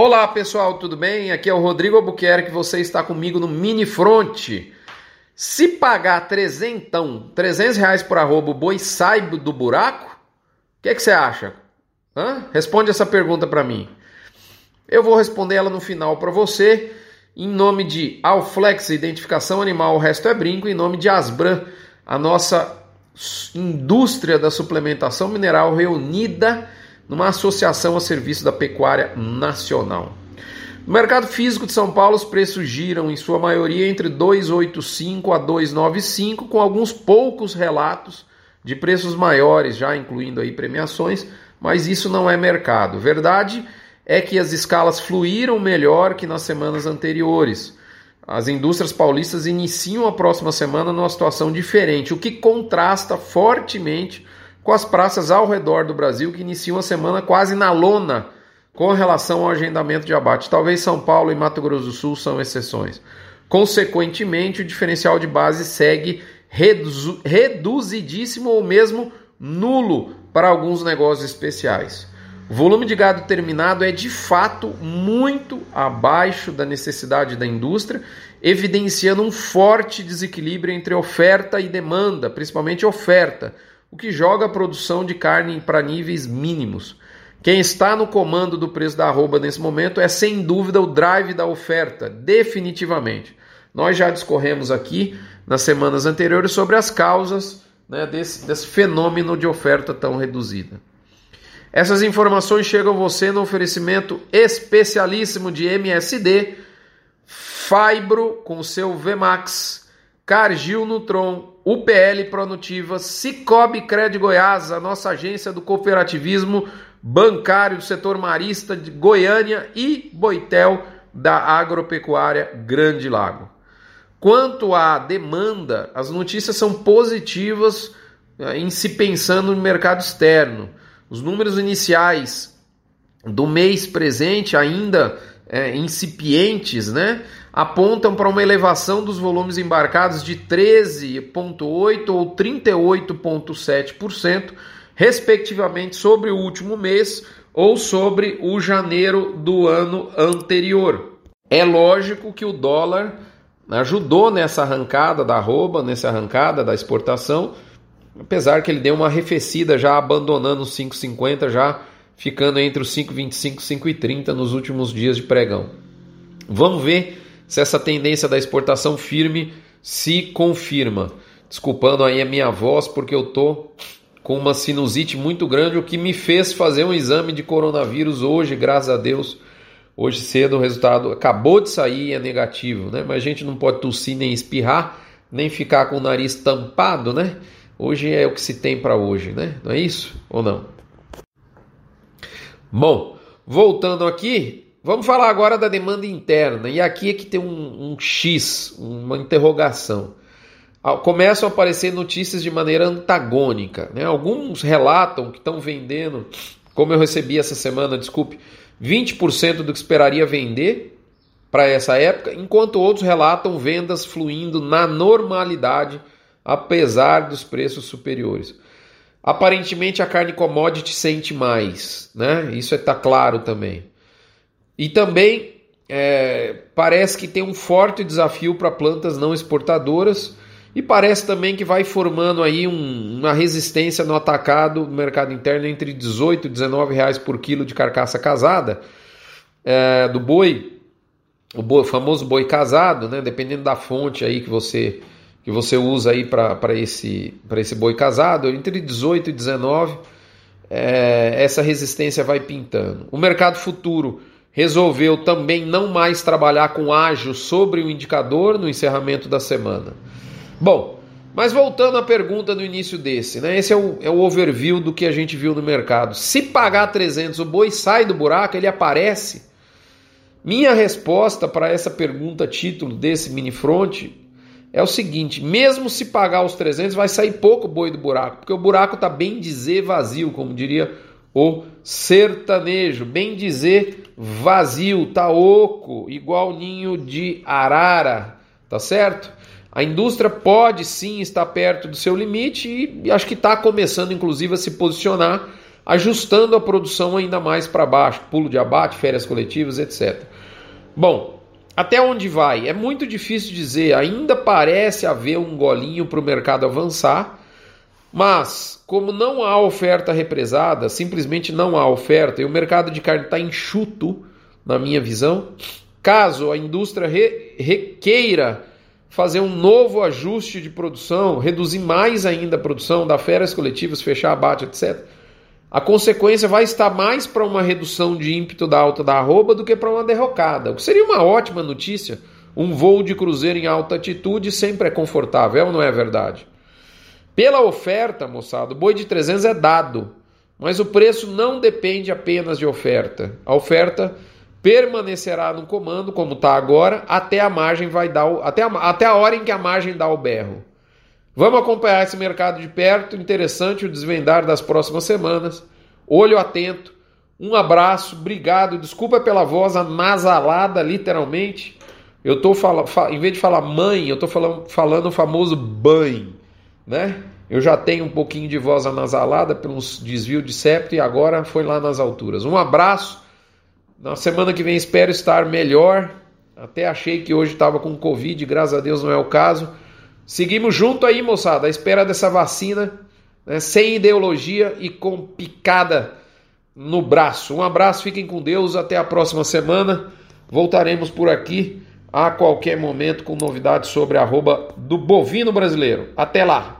Olá pessoal, tudo bem? Aqui é o Rodrigo Albuquerque, você está comigo no Mini Front. Se pagar trezentão, 300 reais por arroba, o boi sai do buraco? O que, é que você acha? Hã? Responde essa pergunta para mim. Eu vou responder ela no final para você, em nome de Alflex Identificação Animal, o resto é brinco, em nome de Asbran, a nossa indústria da suplementação mineral reunida numa associação a serviço da pecuária nacional. No mercado físico de São Paulo, os preços giram em sua maioria entre 285 a 295, com alguns poucos relatos de preços maiores, já incluindo aí premiações, mas isso não é mercado. Verdade é que as escalas fluíram melhor que nas semanas anteriores. As indústrias paulistas iniciam a próxima semana numa situação diferente, o que contrasta fortemente com as praças ao redor do Brasil que iniciam a semana quase na lona com relação ao agendamento de abate. Talvez São Paulo e Mato Grosso do Sul são exceções. Consequentemente, o diferencial de base segue redu reduzidíssimo ou mesmo nulo para alguns negócios especiais. O volume de gado terminado é de fato muito abaixo da necessidade da indústria, evidenciando um forte desequilíbrio entre oferta e demanda, principalmente oferta, o que joga a produção de carne para níveis mínimos. Quem está no comando do preço da arroba nesse momento é sem dúvida o drive da oferta, definitivamente. Nós já discorremos aqui nas semanas anteriores sobre as causas né, desse, desse fenômeno de oferta tão reduzida. Essas informações chegam a você no oferecimento especialíssimo de MSD, Fibro com seu VMAX, Cargil Nutron, UPL Pronutiva, Cicobi Cred Goiás, a nossa agência do cooperativismo bancário do setor marista de Goiânia e Boitel da agropecuária Grande Lago. Quanto à demanda, as notícias são positivas eh, em se pensando no mercado externo. Os números iniciais do mês presente ainda é, incipientes, né, apontam para uma elevação dos volumes embarcados de 13,8% ou 38,7%, respectivamente, sobre o último mês ou sobre o janeiro do ano anterior. É lógico que o dólar ajudou nessa arrancada da arroba, nessa arrancada da exportação, apesar que ele deu uma arrefecida já abandonando os 5,50 já ficando entre os 5,25 e 5,30 nos últimos dias de pregão. Vamos ver se essa tendência da exportação firme se confirma. Desculpando aí a minha voz, porque eu tô com uma sinusite muito grande, o que me fez fazer um exame de coronavírus hoje, graças a Deus. Hoje cedo o resultado acabou de sair e é negativo, né? Mas a gente não pode tossir nem espirrar, nem ficar com o nariz tampado, né? Hoje é o que se tem para hoje, né? Não é isso ou não? Bom, voltando aqui, vamos falar agora da demanda interna. E aqui é que tem um, um X, uma interrogação. Ah, começam a aparecer notícias de maneira antagônica. Né? Alguns relatam que estão vendendo, como eu recebi essa semana, desculpe, 20% do que esperaria vender para essa época, enquanto outros relatam vendas fluindo na normalidade, apesar dos preços superiores. Aparentemente a carne commodity sente mais, né? Isso está claro também. E também é, parece que tem um forte desafio para plantas não exportadoras e parece também que vai formando aí um, uma resistência no atacado no mercado interno entre 18 e 19 reais por quilo de carcaça casada é, do boi, o boi, famoso boi casado, né? Dependendo da fonte aí que você que você usa aí para esse, esse boi casado, entre 18 e 19, é, essa resistência vai pintando. O mercado futuro resolveu também não mais trabalhar com ágio sobre o indicador no encerramento da semana. Bom, mas voltando à pergunta no início desse, né? Esse é o, é o overview do que a gente viu no mercado. Se pagar 300, o boi sai do buraco, ele aparece? Minha resposta para essa pergunta título desse mini front é o seguinte: mesmo se pagar os 300, vai sair pouco boi do buraco, porque o buraco está bem dizer vazio, como diria o sertanejo, bem dizer vazio, tá oco, igual ninho de arara, tá certo? A indústria pode sim estar perto do seu limite e acho que está começando, inclusive, a se posicionar ajustando a produção ainda mais para baixo, pulo de abate, férias coletivas, etc. Bom, até onde vai? É muito difícil dizer, ainda parece haver um golinho para o mercado avançar, mas como não há oferta represada, simplesmente não há oferta e o mercado de carne está enxuto, na minha visão, caso a indústria re, requeira fazer um novo ajuste de produção, reduzir mais ainda a produção, dar férias coletivas, fechar abate, etc a consequência vai estar mais para uma redução de ímpeto da alta da arroba do que para uma derrocada. O que seria uma ótima notícia. Um voo de cruzeiro em alta altitude sempre é confortável, é não é verdade? Pela oferta, moçada, o boi de 300 é dado, mas o preço não depende apenas de oferta. A oferta permanecerá no comando, como está agora, até a margem vai dar o, até, a, até a hora em que a margem dá o berro. Vamos acompanhar esse mercado de perto. Interessante o desvendar das próximas semanas. Olho atento. Um abraço, obrigado. Desculpa pela voz anasalada, literalmente. Eu tô falando, em vez de falar mãe, eu tô falando, falando o famoso banho, né? Eu já tenho um pouquinho de voz anasalada pelos desvio de septo e agora foi lá nas alturas. Um abraço. Na semana que vem espero estar melhor. Até achei que hoje estava com Covid, graças a Deus não é o caso. Seguimos junto aí, moçada, à espera dessa vacina, né, sem ideologia e com picada no braço. Um abraço, fiquem com Deus, até a próxima semana. Voltaremos por aqui a qualquer momento com novidades sobre a arroba do bovino brasileiro. Até lá!